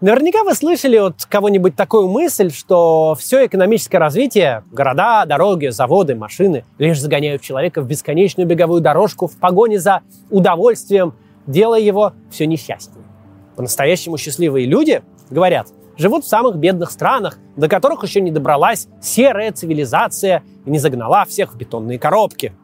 Наверняка вы слышали от кого-нибудь такую мысль, что все экономическое развитие, города, дороги, заводы, машины, лишь загоняют человека в бесконечную беговую дорожку в погоне за удовольствием, делая его все несчастнее. По-настоящему счастливые люди, говорят, живут в самых бедных странах, до которых еще не добралась серая цивилизация и не загнала всех в бетонные коробки.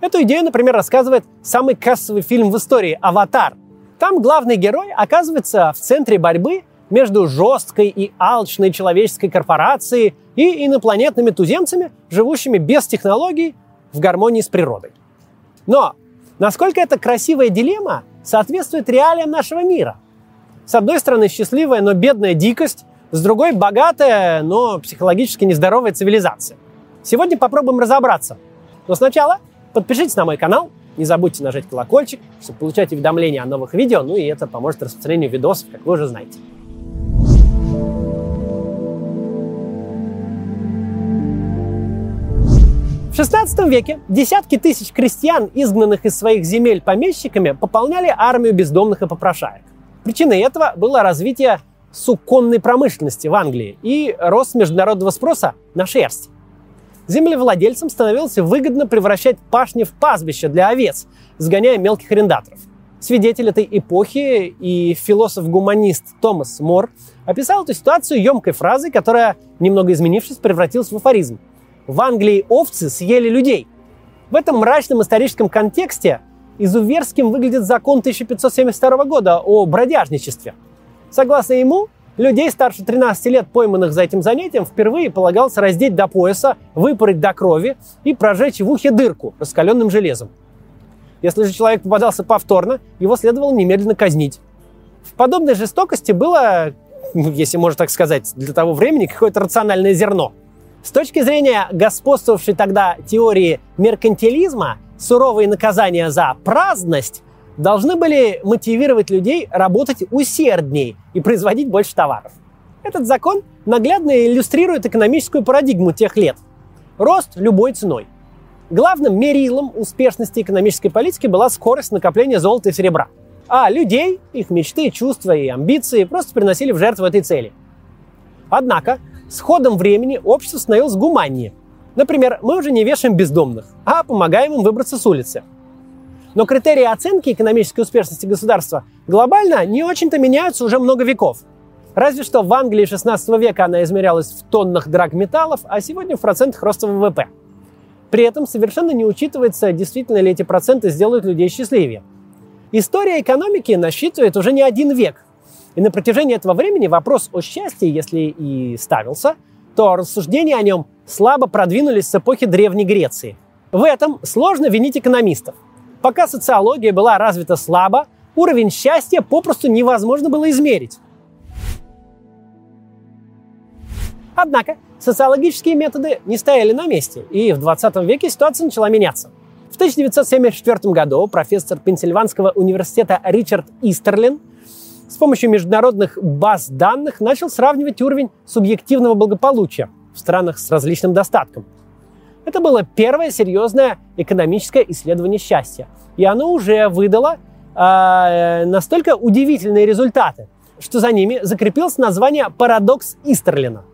Эту идею, например, рассказывает самый кассовый фильм в истории «Аватар», там главный герой оказывается в центре борьбы между жесткой и алчной человеческой корпорацией и инопланетными туземцами, живущими без технологий в гармонии с природой. Но насколько эта красивая дилемма соответствует реалиям нашего мира? С одной стороны, счастливая, но бедная дикость, с другой – богатая, но психологически нездоровая цивилизация. Сегодня попробуем разобраться. Но сначала подпишитесь на мой канал – не забудьте нажать колокольчик, чтобы получать уведомления о новых видео, ну и это поможет распространению видосов, как вы уже знаете. В XVI веке десятки тысяч крестьян, изгнанных из своих земель помещиками, пополняли армию бездомных и попрошаек. Причиной этого было развитие суконной промышленности в Англии и рост международного спроса на шерсть землевладельцам становилось выгодно превращать пашни в пастбище для овец, сгоняя мелких арендаторов. Свидетель этой эпохи и философ-гуманист Томас Мор описал эту ситуацию емкой фразой, которая, немного изменившись, превратилась в афоризм. В Англии овцы съели людей. В этом мрачном историческом контексте изуверским выглядит закон 1572 года о бродяжничестве. Согласно ему, Людей старше 13 лет, пойманных за этим занятием, впервые полагалось раздеть до пояса, выпороть до крови и прожечь в ухе дырку раскаленным железом. Если же человек попадался повторно, его следовало немедленно казнить. В подобной жестокости было, если можно так сказать, для того времени какое-то рациональное зерно. С точки зрения господствовавшей тогда теории меркантилизма, суровые наказания за праздность должны были мотивировать людей работать усерднее и производить больше товаров. Этот закон наглядно иллюстрирует экономическую парадигму тех лет. Рост любой ценой. Главным мерилом успешности экономической политики была скорость накопления золота и серебра. А людей, их мечты, чувства и амбиции просто приносили в жертву этой цели. Однако, с ходом времени общество становилось гуманнее. Например, мы уже не вешаем бездомных, а помогаем им выбраться с улицы – но критерии оценки экономической успешности государства глобально не очень-то меняются уже много веков. Разве что в Англии 16 века она измерялась в тоннах драгметаллов, а сегодня в процентах роста ВВП. При этом совершенно не учитывается, действительно ли эти проценты сделают людей счастливее. История экономики насчитывает уже не один век. И на протяжении этого времени вопрос о счастье, если и ставился, то рассуждения о нем слабо продвинулись с эпохи Древней Греции. В этом сложно винить экономистов – Пока социология была развита слабо, уровень счастья попросту невозможно было измерить. Однако социологические методы не стояли на месте, и в 20 веке ситуация начала меняться. В 1974 году профессор Пенсильванского университета Ричард Истерлин с помощью международных баз данных начал сравнивать уровень субъективного благополучия в странах с различным достатком – это было первое серьезное экономическое исследование счастья. И оно уже выдало э, настолько удивительные результаты, что за ними закрепилось название «Парадокс Истерлина».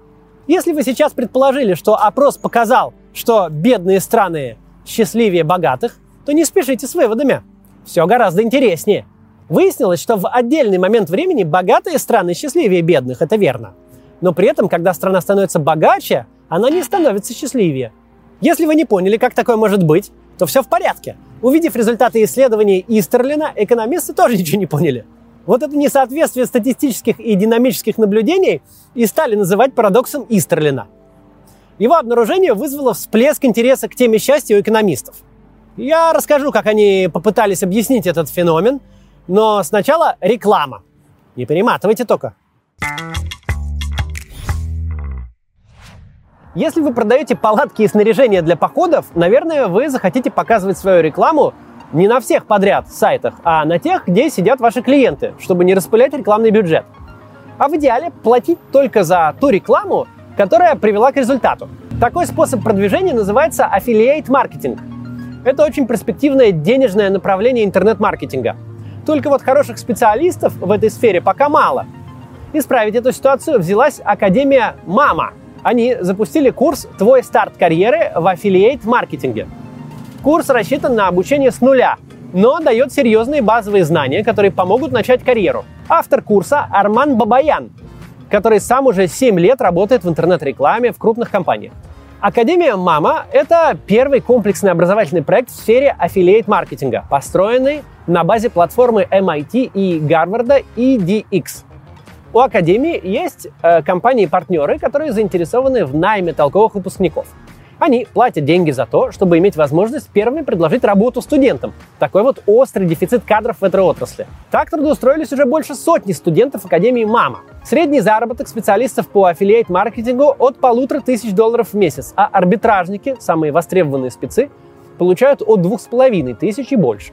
Если вы сейчас предположили, что опрос показал, что бедные страны счастливее богатых, то не спешите с выводами. Все гораздо интереснее. Выяснилось, что в отдельный момент времени богатые страны счастливее бедных, это верно. Но при этом, когда страна становится богаче, она не становится счастливее. Если вы не поняли, как такое может быть, то все в порядке. Увидев результаты исследований Истерлина, экономисты тоже ничего не поняли. Вот это несоответствие статистических и динамических наблюдений и стали называть парадоксом Истерлина. Его обнаружение вызвало всплеск интереса к теме счастья у экономистов. Я расскажу, как они попытались объяснить этот феномен, но сначала реклама. Не перематывайте только. Если вы продаете палатки и снаряжение для походов, наверное, вы захотите показывать свою рекламу не на всех подряд сайтах, а на тех, где сидят ваши клиенты, чтобы не распылять рекламный бюджет. А в идеале платить только за ту рекламу, которая привела к результату. Такой способ продвижения называется affiliate маркетинг. Это очень перспективное денежное направление интернет-маркетинга. Только вот хороших специалистов в этой сфере пока мало. Исправить эту ситуацию взялась Академия «Мама». Они запустили курс «Твой старт карьеры в аффилиейт-маркетинге». Курс рассчитан на обучение с нуля, но дает серьезные базовые знания, которые помогут начать карьеру. Автор курса Арман Бабаян, который сам уже 7 лет работает в интернет-рекламе в крупных компаниях. Академия «Мама» — это первый комплексный образовательный проект в сфере аффилиейт-маркетинга, построенный на базе платформы MIT и Гарварда EDX. У Академии есть э, компании-партнеры, которые заинтересованы в найме толковых выпускников — они платят деньги за то, чтобы иметь возможность первыми предложить работу студентам. Такой вот острый дефицит кадров в этой отрасли. Так трудоустроились уже больше сотни студентов Академии «Мама». Средний заработок специалистов по аффилиейт-маркетингу от полутора тысяч долларов в месяц, а арбитражники, самые востребованные спецы, получают от двух с половиной тысяч и больше.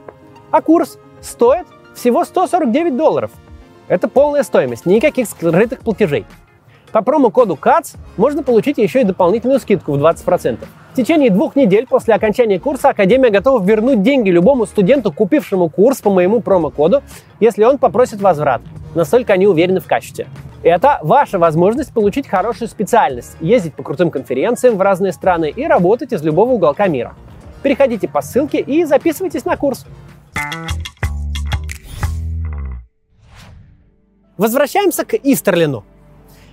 А курс стоит всего 149 долларов. Это полная стоимость, никаких скрытых платежей. По промокоду КАЦ можно получить еще и дополнительную скидку в 20%. В течение двух недель после окончания курса Академия готова вернуть деньги любому студенту, купившему курс по моему промокоду, если он попросит возврат. Настолько они уверены в качестве. Это ваша возможность получить хорошую специальность, ездить по крутым конференциям в разные страны и работать из любого уголка мира. Переходите по ссылке и записывайтесь на курс. Возвращаемся к Истерлину.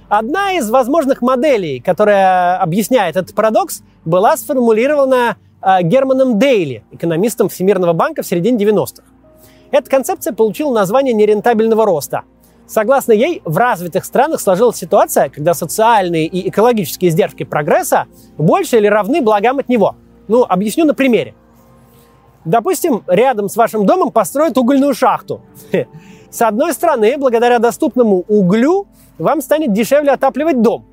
Одна из возможных моделей, которая объясняет этот парадокс, была сформулирована э, Германом Дейли, экономистом Всемирного банка в середине 90-х. Эта концепция получила название нерентабельного роста. Согласно ей, в развитых странах сложилась ситуация, когда социальные и экологические издержки прогресса больше или равны благам от него. Ну, объясню на примере. Допустим, рядом с вашим домом построят угольную шахту. С одной стороны, благодаря доступному углю, вам станет дешевле отапливать дом.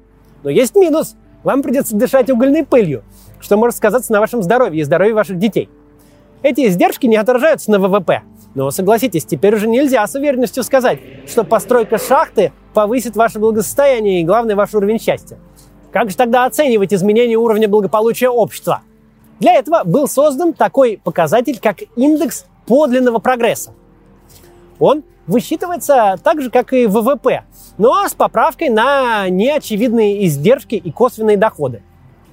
Но есть минус. Вам придется дышать угольной пылью, что может сказаться на вашем здоровье и здоровье ваших детей. Эти издержки не отражаются на ВВП. Но согласитесь, теперь уже нельзя с уверенностью сказать, что постройка шахты повысит ваше благосостояние и, главное, ваш уровень счастья. Как же тогда оценивать изменение уровня благополучия общества? Для этого был создан такой показатель, как индекс подлинного прогресса. Он высчитывается так же, как и ВВП, но с поправкой на неочевидные издержки и косвенные доходы.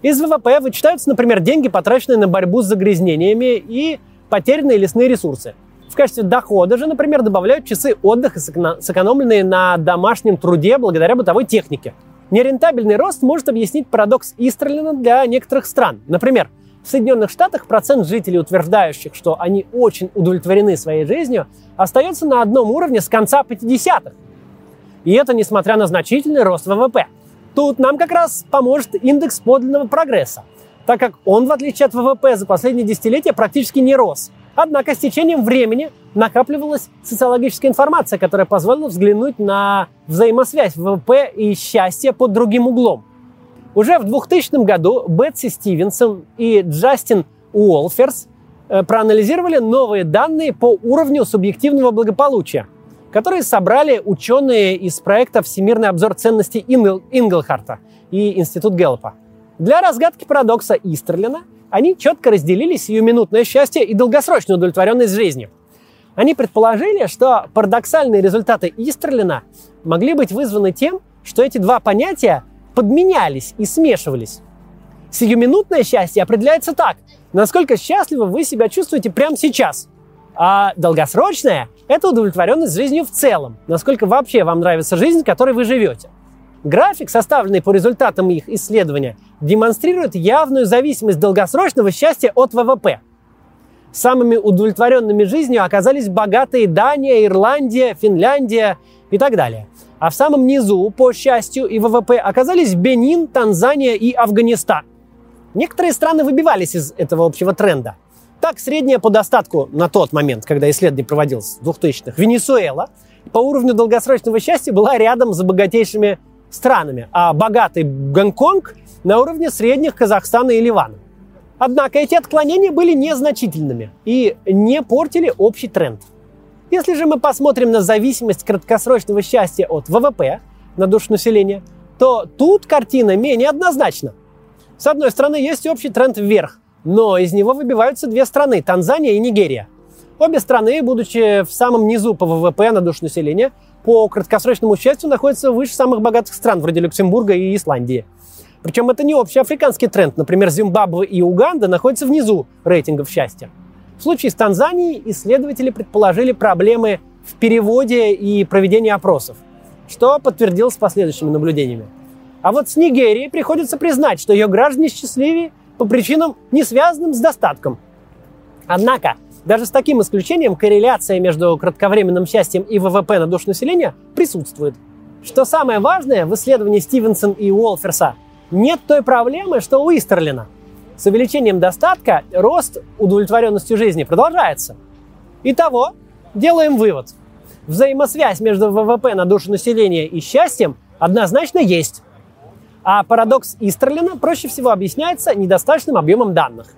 Из ВВП вычитаются, например, деньги, потраченные на борьбу с загрязнениями и потерянные лесные ресурсы. В качестве дохода же, например, добавляют часы отдыха, сэкономленные на домашнем труде благодаря бытовой технике. Нерентабельный рост может объяснить парадокс Истерлина для некоторых стран. Например, в Соединенных Штатах процент жителей, утверждающих, что они очень удовлетворены своей жизнью, остается на одном уровне с конца 50-х. И это несмотря на значительный рост ВВП. Тут нам как раз поможет индекс подлинного прогресса, так как он, в отличие от ВВП, за последние десятилетия практически не рос. Однако с течением времени накапливалась социологическая информация, которая позволила взглянуть на взаимосвязь ВВП и счастья под другим углом. Уже в 2000 году Бетси Стивенсон и Джастин Уолферс э, проанализировали новые данные по уровню субъективного благополучия, которые собрали ученые из проекта «Всемирный обзор ценностей Ингл... Инглхарта» и Институт Гэллопа. Для разгадки парадокса Истерлина они четко разделили сиюминутное счастье и долгосрочную удовлетворенность жизнью. Они предположили, что парадоксальные результаты Истерлина могли быть вызваны тем, что эти два понятия подменялись и смешивались. Сиюминутное счастье определяется так, насколько счастливо вы себя чувствуете прямо сейчас. А долгосрочное – это удовлетворенность жизнью в целом, насколько вообще вам нравится жизнь, в которой вы живете. График, составленный по результатам их исследования, демонстрирует явную зависимость долгосрочного счастья от ВВП. Самыми удовлетворенными жизнью оказались богатые Дания, Ирландия, Финляндия и так далее – а в самом низу, по счастью и ВВП, оказались Бенин, Танзания и Афганистан. Некоторые страны выбивались из этого общего тренда. Так, средняя по достатку на тот момент, когда исследование проводилось, в 2000-х, Венесуэла по уровню долгосрочного счастья была рядом с богатейшими странами, а богатый Гонконг на уровне средних Казахстана и Ливана. Однако эти отклонения были незначительными и не портили общий тренд – если же мы посмотрим на зависимость краткосрочного счастья от ВВП на душу населения, то тут картина менее однозначна. С одной стороны, есть общий тренд вверх, но из него выбиваются две страны – Танзания и Нигерия. Обе страны, будучи в самом низу по ВВП на душу населения, по краткосрочному счастью находятся выше самых богатых стран, вроде Люксембурга и Исландии. Причем это не общий африканский тренд. Например, Зимбабве и Уганда находятся внизу рейтингов счастья. В случае с Танзанией исследователи предположили проблемы в переводе и проведении опросов, что подтвердилось последующими наблюдениями. А вот с Нигерией приходится признать, что ее граждане счастливее по причинам, не связанным с достатком. Однако, даже с таким исключением корреляция между кратковременным счастьем и ВВП на душу населения присутствует. Что самое важное в исследовании Стивенсон и Уолферса, нет той проблемы, что у Истерлина. С увеличением достатка рост удовлетворенностью жизни продолжается. Итого, делаем вывод. Взаимосвязь между ВВП на душу населения и счастьем однозначно есть. А парадокс Истерлина проще всего объясняется недостаточным объемом данных.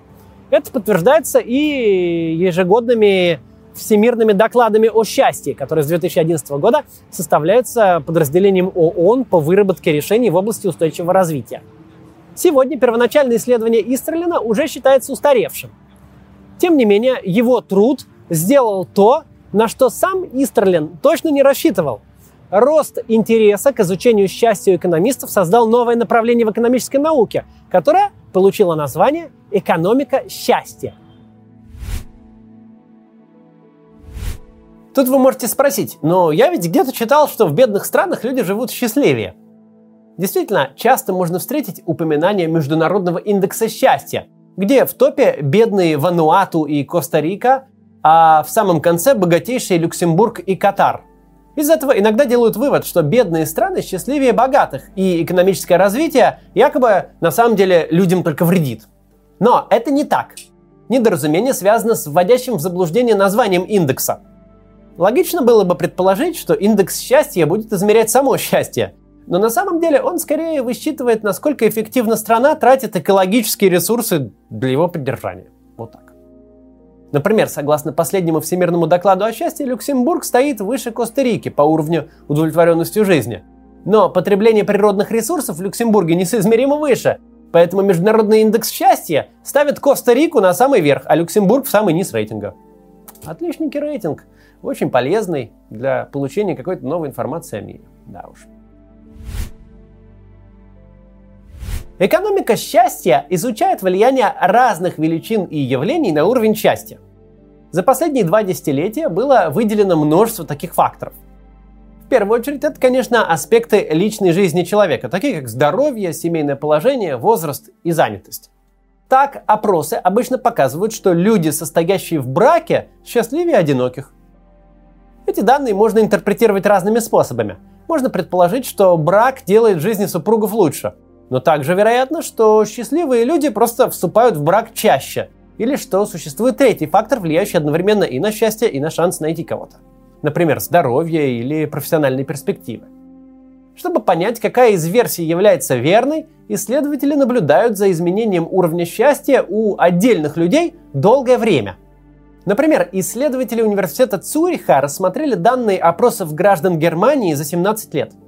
Это подтверждается и ежегодными всемирными докладами о счастье, которые с 2011 года составляются подразделением ООН по выработке решений в области устойчивого развития. Сегодня первоначальное исследование Истерлина уже считается устаревшим. Тем не менее, его труд сделал то, на что сам Истерлин точно не рассчитывал. Рост интереса к изучению счастья у экономистов создал новое направление в экономической науке, которое получило название «экономика счастья». Тут вы можете спросить, но я ведь где-то читал, что в бедных странах люди живут счастливее. Действительно, часто можно встретить упоминание Международного индекса счастья, где в топе бедные Вануату и Коста-Рика, а в самом конце богатейшие Люксембург и Катар – из этого иногда делают вывод, что бедные страны счастливее богатых, и экономическое развитие якобы на самом деле людям только вредит. Но это не так. Недоразумение связано с вводящим в заблуждение названием индекса. Логично было бы предположить, что индекс счастья будет измерять само счастье, но на самом деле он скорее высчитывает, насколько эффективно страна тратит экологические ресурсы для его поддержания. Вот так. Например, согласно последнему всемирному докладу о счастье, Люксембург стоит выше Коста-Рики по уровню удовлетворенности жизни. Но потребление природных ресурсов в Люксембурге несоизмеримо выше, поэтому международный индекс счастья ставит Коста-Рику на самый верх, а Люксембург в самый низ рейтинга. Отличненький рейтинг, очень полезный для получения какой-то новой информации о мире. Да уж. Экономика счастья изучает влияние разных величин и явлений на уровень счастья. За последние два десятилетия было выделено множество таких факторов. В первую очередь, это, конечно, аспекты личной жизни человека, такие как здоровье, семейное положение, возраст и занятость. Так, опросы обычно показывают, что люди, состоящие в браке, счастливее одиноких. Эти данные можно интерпретировать разными способами. Можно предположить, что брак делает жизни супругов лучше – но также вероятно, что счастливые люди просто вступают в брак чаще. Или что существует третий фактор, влияющий одновременно и на счастье, и на шанс найти кого-то. Например, здоровье или профессиональные перспективы. Чтобы понять, какая из версий является верной, исследователи наблюдают за изменением уровня счастья у отдельных людей долгое время. Например, исследователи университета Цюриха рассмотрели данные опросов граждан Германии за 17 лет –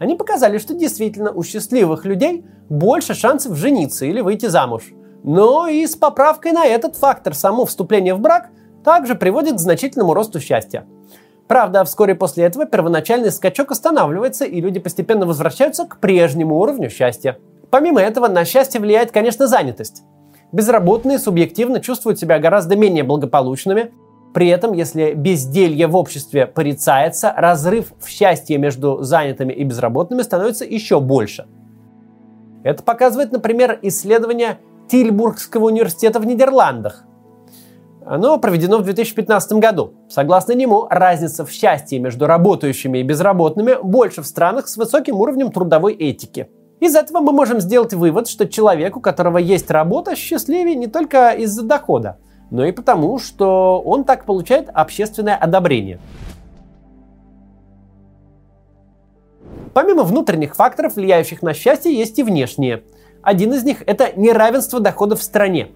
они показали, что действительно у счастливых людей больше шансов жениться или выйти замуж. Но и с поправкой на этот фактор само вступление в брак также приводит к значительному росту счастья. Правда, вскоре после этого первоначальный скачок останавливается, и люди постепенно возвращаются к прежнему уровню счастья. Помимо этого, на счастье влияет, конечно, занятость. Безработные субъективно чувствуют себя гораздо менее благополучными, при этом, если безделье в обществе порицается, разрыв в счастье между занятыми и безработными становится еще больше. Это показывает, например, исследование Тильбургского университета в Нидерландах. Оно проведено в 2015 году. Согласно нему, разница в счастье между работающими и безработными больше в странах с высоким уровнем трудовой этики. Из этого мы можем сделать вывод, что человек, у которого есть работа, счастливее не только из-за дохода – но и потому, что он так получает общественное одобрение. Помимо внутренних факторов, влияющих на счастье, есть и внешние. Один из них – это неравенство доходов в стране.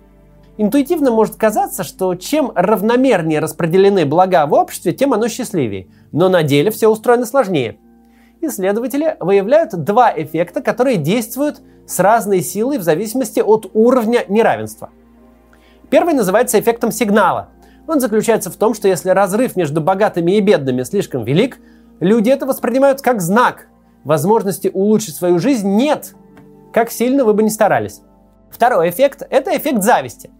Интуитивно может казаться, что чем равномернее распределены блага в обществе, тем оно счастливее. Но на деле все устроено сложнее. Исследователи выявляют два эффекта, которые действуют с разной силой в зависимости от уровня неравенства – Первый называется эффектом сигнала. Он заключается в том, что если разрыв между богатыми и бедными слишком велик, люди это воспринимают как знак. Возможности улучшить свою жизнь нет, как сильно вы бы ни старались. Второй эффект – это эффект зависти.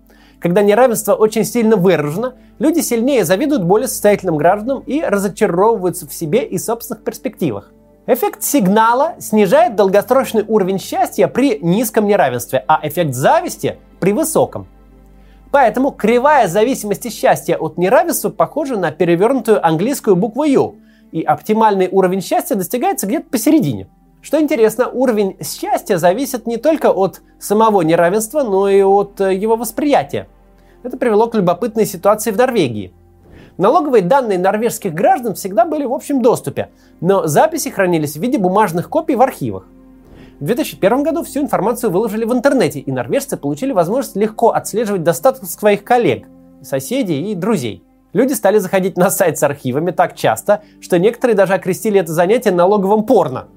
Когда неравенство очень сильно выражено, люди сильнее завидуют более состоятельным гражданам и разочаровываются в себе и собственных перспективах. Эффект сигнала снижает долгосрочный уровень счастья при низком неравенстве, а эффект зависти при высоком. Поэтому кривая зависимости счастья от неравенства похожа на перевернутую английскую букву U, и оптимальный уровень счастья достигается где-то посередине. Что интересно, уровень счастья зависит не только от самого неравенства, но и от э, его восприятия. Это привело к любопытной ситуации в Норвегии. Налоговые данные норвежских граждан всегда были в общем доступе, но записи хранились в виде бумажных копий в архивах. В 2001 году всю информацию выложили в интернете, и норвежцы получили возможность легко отслеживать достаток своих коллег, соседей и друзей. Люди стали заходить на сайт с архивами так часто, что некоторые даже окрестили это занятие налоговым порно.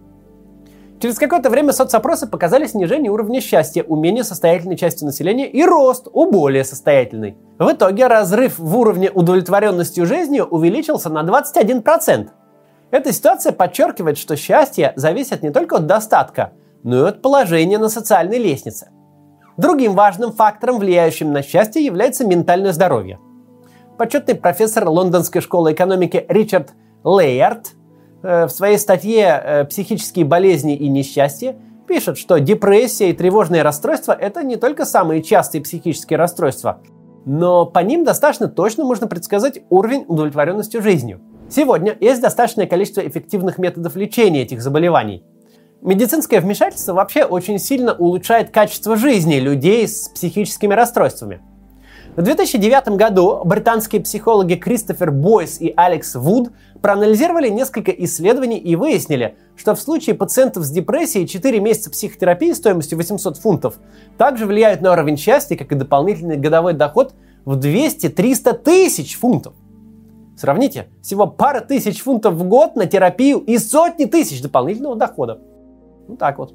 Через какое-то время соцопросы показали снижение уровня счастья у менее состоятельной части населения и рост у более состоятельной. В итоге разрыв в уровне удовлетворенности жизнью увеличился на 21%. Эта ситуация подчеркивает, что счастье зависит не только от достатка, но и от положения на социальной лестнице. Другим важным фактором, влияющим на счастье, является ментальное здоровье. Почетный профессор Лондонской школы экономики Ричард Лейард э, в своей статье э, «Психические болезни и несчастье» пишет, что депрессия и тревожные расстройства – это не только самые частые психические расстройства, но по ним достаточно точно можно предсказать уровень удовлетворенности жизнью. Сегодня есть достаточное количество эффективных методов лечения этих заболеваний – Медицинское вмешательство вообще очень сильно улучшает качество жизни людей с психическими расстройствами. В 2009 году британские психологи Кристофер Бойс и Алекс Вуд проанализировали несколько исследований и выяснили, что в случае пациентов с депрессией 4 месяца психотерапии стоимостью 800 фунтов также влияют на уровень счастья, как и дополнительный годовой доход в 200-300 тысяч фунтов. Сравните, всего пара тысяч фунтов в год на терапию и сотни тысяч дополнительного дохода. Ну так вот.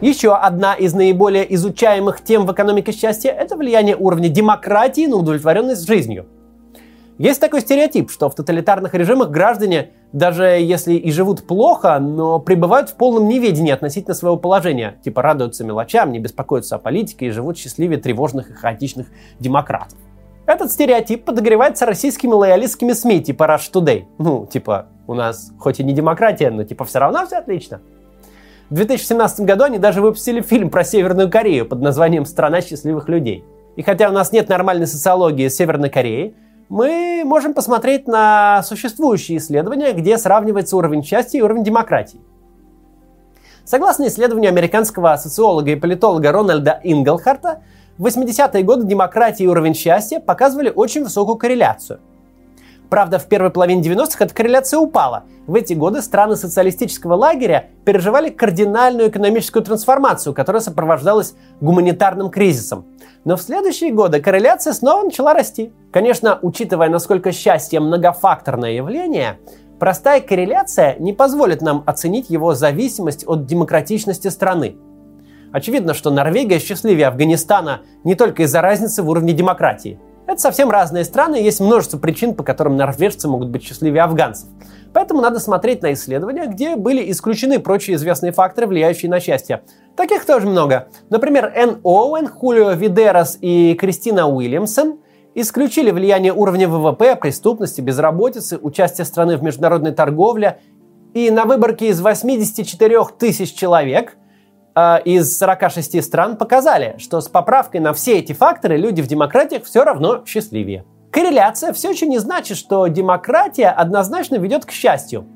Еще одна из наиболее изучаемых тем в экономике счастья – это влияние уровня демократии на удовлетворенность жизнью. Есть такой стереотип, что в тоталитарных режимах граждане, даже если и живут плохо, но пребывают в полном неведении относительно своего положения. Типа радуются мелочам, не беспокоятся о политике и живут счастливее тревожных и хаотичных демократов. Этот стереотип подогревается российскими лоялистскими СМИ типа Rush Today. Ну, типа, у нас хоть и не демократия, но типа все равно все отлично. В 2017 году они даже выпустили фильм про Северную Корею под названием «Страна счастливых людей». И хотя у нас нет нормальной социологии Северной Кореи, мы можем посмотреть на существующие исследования, где сравнивается уровень счастья и уровень демократии. Согласно исследованию американского социолога и политолога Рональда Инглхарта, в 80-е годы демократия и уровень счастья показывали очень высокую корреляцию. Правда, в первой половине 90-х эта корреляция упала. В эти годы страны социалистического лагеря переживали кардинальную экономическую трансформацию, которая сопровождалась гуманитарным кризисом. Но в следующие годы корреляция снова начала расти. Конечно, учитывая, насколько счастье многофакторное явление, простая корреляция не позволит нам оценить его зависимость от демократичности страны. Очевидно, что Норвегия счастливее Афганистана не только из-за разницы в уровне демократии. Это совсем разные страны, и есть множество причин, по которым норвежцы могут быть счастливее афганцев. Поэтому надо смотреть на исследования, где были исключены прочие известные факторы, влияющие на счастье. Таких тоже много. Например, Энн Оуэн, Хулио Видерас и Кристина Уильямсон исключили влияние уровня ВВП, преступности, безработицы, участия страны в международной торговле. И на выборке из 84 тысяч человек – э, из 46 стран показали, что с поправкой на все эти факторы люди в демократиях все равно счастливее. Корреляция все еще не значит, что демократия однозначно ведет к счастью.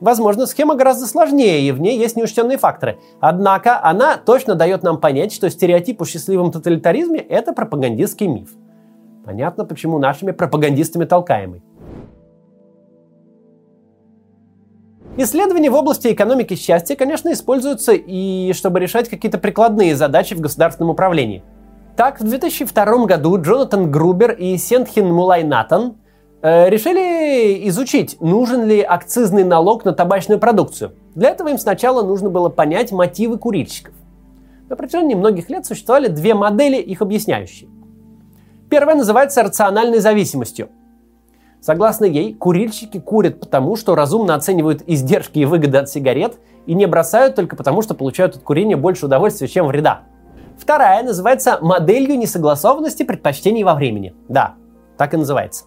Возможно, схема гораздо сложнее, и в ней есть неучтенные факторы. Однако она точно дает нам понять, что стереотип о счастливом тоталитаризме – это пропагандистский миф. Понятно, почему нашими пропагандистами толкаемый. Исследования в области экономики счастья, конечно, используются и чтобы решать какие-то прикладные задачи в государственном управлении. Так, в 2002 году Джонатан Грубер и Сентхин Мулайнатан э, решили изучить, нужен ли акцизный налог на табачную продукцию. Для этого им сначала нужно было понять мотивы курильщиков. На протяжении многих лет существовали две модели, их объясняющие. Первая называется рациональной зависимостью. Согласно ей, курильщики курят потому, что разумно оценивают издержки и выгоды от сигарет и не бросают только потому, что получают от курения больше удовольствия, чем вреда. Вторая называется моделью несогласованности предпочтений во времени. Да, так и называется.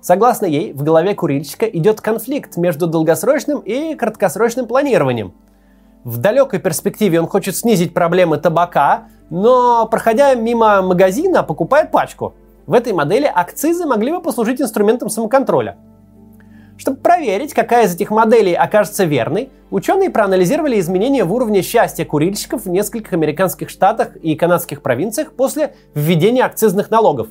Согласно ей, в голове курильщика идет конфликт между долгосрочным и краткосрочным планированием. В далекой перспективе он хочет снизить проблемы табака, но, проходя мимо магазина, покупает пачку. В этой модели акцизы могли бы послужить инструментом самоконтроля. Чтобы проверить, какая из этих моделей окажется верной, ученые проанализировали изменения в уровне счастья курильщиков в нескольких американских штатах и канадских провинциях после введения акцизных налогов.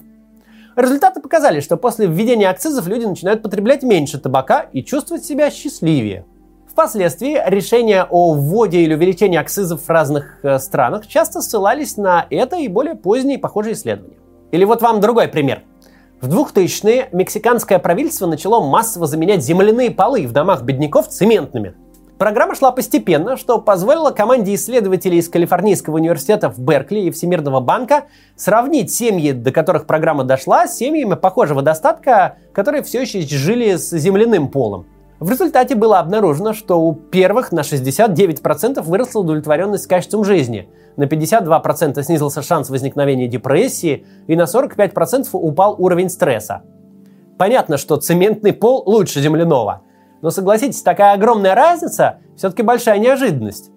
Результаты показали, что после введения акцизов люди начинают потреблять меньше табака и чувствовать себя счастливее. Впоследствии решения о вводе или увеличении акцизов в разных э, странах часто ссылались на это и более поздние похожие исследования. Или вот вам другой пример – в 2000-е мексиканское правительство начало массово заменять земляные полы в домах бедняков цементными. Программа шла постепенно, что позволило команде исследователей из Калифорнийского университета в Беркли и Всемирного банка сравнить семьи, до которых программа дошла, с семьями похожего достатка, которые все еще жили с земляным полом. В результате было обнаружено, что у первых на 69% выросла удовлетворенность качеством жизни, на 52% снизился шанс возникновения депрессии и на 45% упал уровень стресса. Понятно, что цементный пол лучше земляного, но согласитесь, такая огромная разница все-таки большая неожиданность.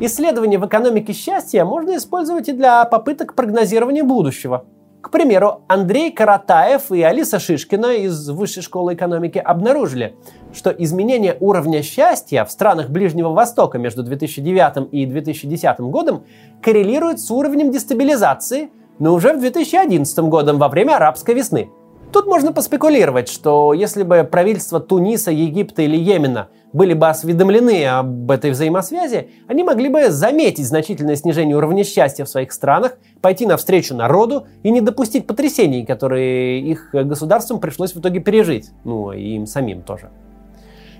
Исследования в экономике счастья можно использовать и для попыток прогнозирования будущего – к примеру, Андрей Каратаев и Алиса Шишкина из Высшей школы экономики обнаружили, что изменение уровня счастья в странах Ближнего Востока между 2009 и 2010 годом коррелирует с уровнем дестабилизации, но уже в 2011 годом во время арабской весны. Тут можно поспекулировать, что если бы правительства Туниса, Египта или Йемена были бы осведомлены об этой взаимосвязи, они могли бы заметить значительное снижение уровня счастья в своих странах, пойти навстречу народу и не допустить потрясений, которые их государствам пришлось в итоге пережить. Ну, и им самим тоже.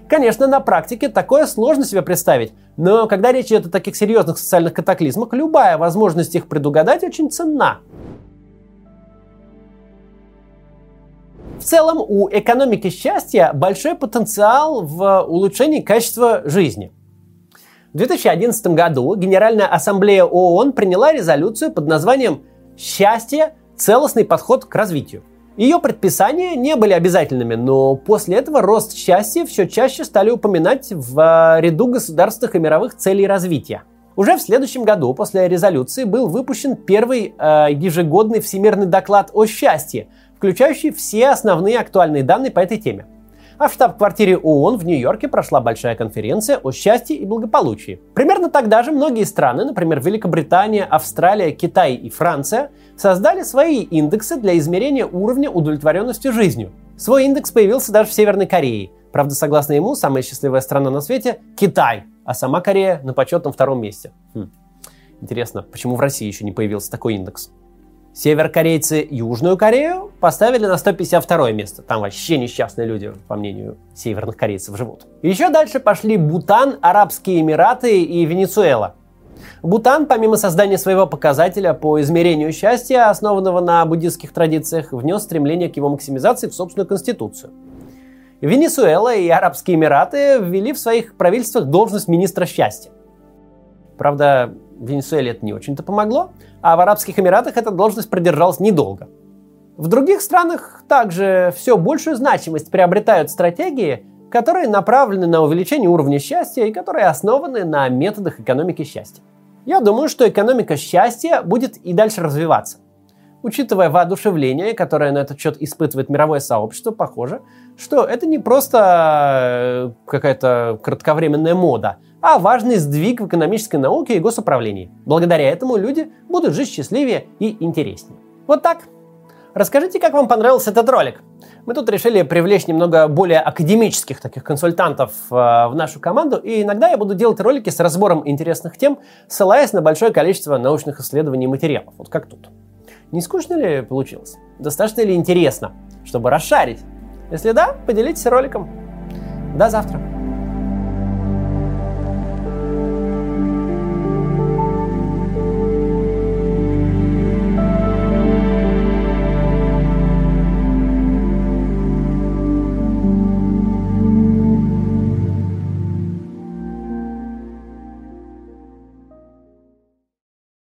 Конечно, на практике такое сложно себе представить, но когда речь идет о таких серьезных социальных катаклизмах, любая возможность их предугадать очень ценна. В целом у экономики счастья большой потенциал в улучшении качества жизни. В 2011 году Генеральная ассамблея ООН приняла резолюцию под названием «Счастье. Целостный подход к развитию». Ее предписания не были обязательными, но после этого рост счастья все чаще стали упоминать в э, ряду государственных и мировых целей развития. Уже в следующем году после резолюции был выпущен первый э, ежегодный всемирный доклад о счастье, включающий все основные актуальные данные по этой теме. А в штаб-квартире ООН в Нью-Йорке прошла большая конференция о счастье и благополучии. Примерно тогда же многие страны, например, Великобритания, Австралия, Китай и Франция, создали свои индексы для измерения уровня удовлетворенности жизнью. Свой индекс появился даже в Северной Корее. Правда, согласно ему, самая счастливая страна на свете – Китай, а сама Корея на почетном втором месте. Хм. Интересно, почему в России еще не появился такой индекс? Северокорейцы Южную Корею поставили на 152 место. Там вообще несчастные люди, по мнению северных корейцев, живут. Еще дальше пошли Бутан, Арабские Эмираты и Венесуэла. Бутан, помимо создания своего показателя по измерению счастья, основанного на буддистских традициях, внес стремление к его максимизации в собственную конституцию. Венесуэла и Арабские Эмираты ввели в своих правительствах должность министра счастья. Правда, Венесуэле это не очень-то помогло, а в Арабских Эмиратах эта должность продержалась недолго. В других странах также все большую значимость приобретают стратегии, которые направлены на увеличение уровня счастья и которые основаны на методах экономики счастья. Я думаю, что экономика счастья будет и дальше развиваться. Учитывая воодушевление, которое на этот счет испытывает мировое сообщество, похоже, что это не просто э, какая-то кратковременная мода, а важный сдвиг в экономической науке и госуправлении. Благодаря этому люди будут жить счастливее и интереснее. Вот так. Расскажите, как вам понравился этот ролик. Мы тут решили привлечь немного более академических таких консультантов э, в нашу команду, и иногда я буду делать ролики с разбором интересных тем, ссылаясь на большое количество научных исследований и материалов, вот как тут. Не скучно ли получилось? Достаточно ли интересно, чтобы расшарить? Если да, поделитесь роликом. До завтра.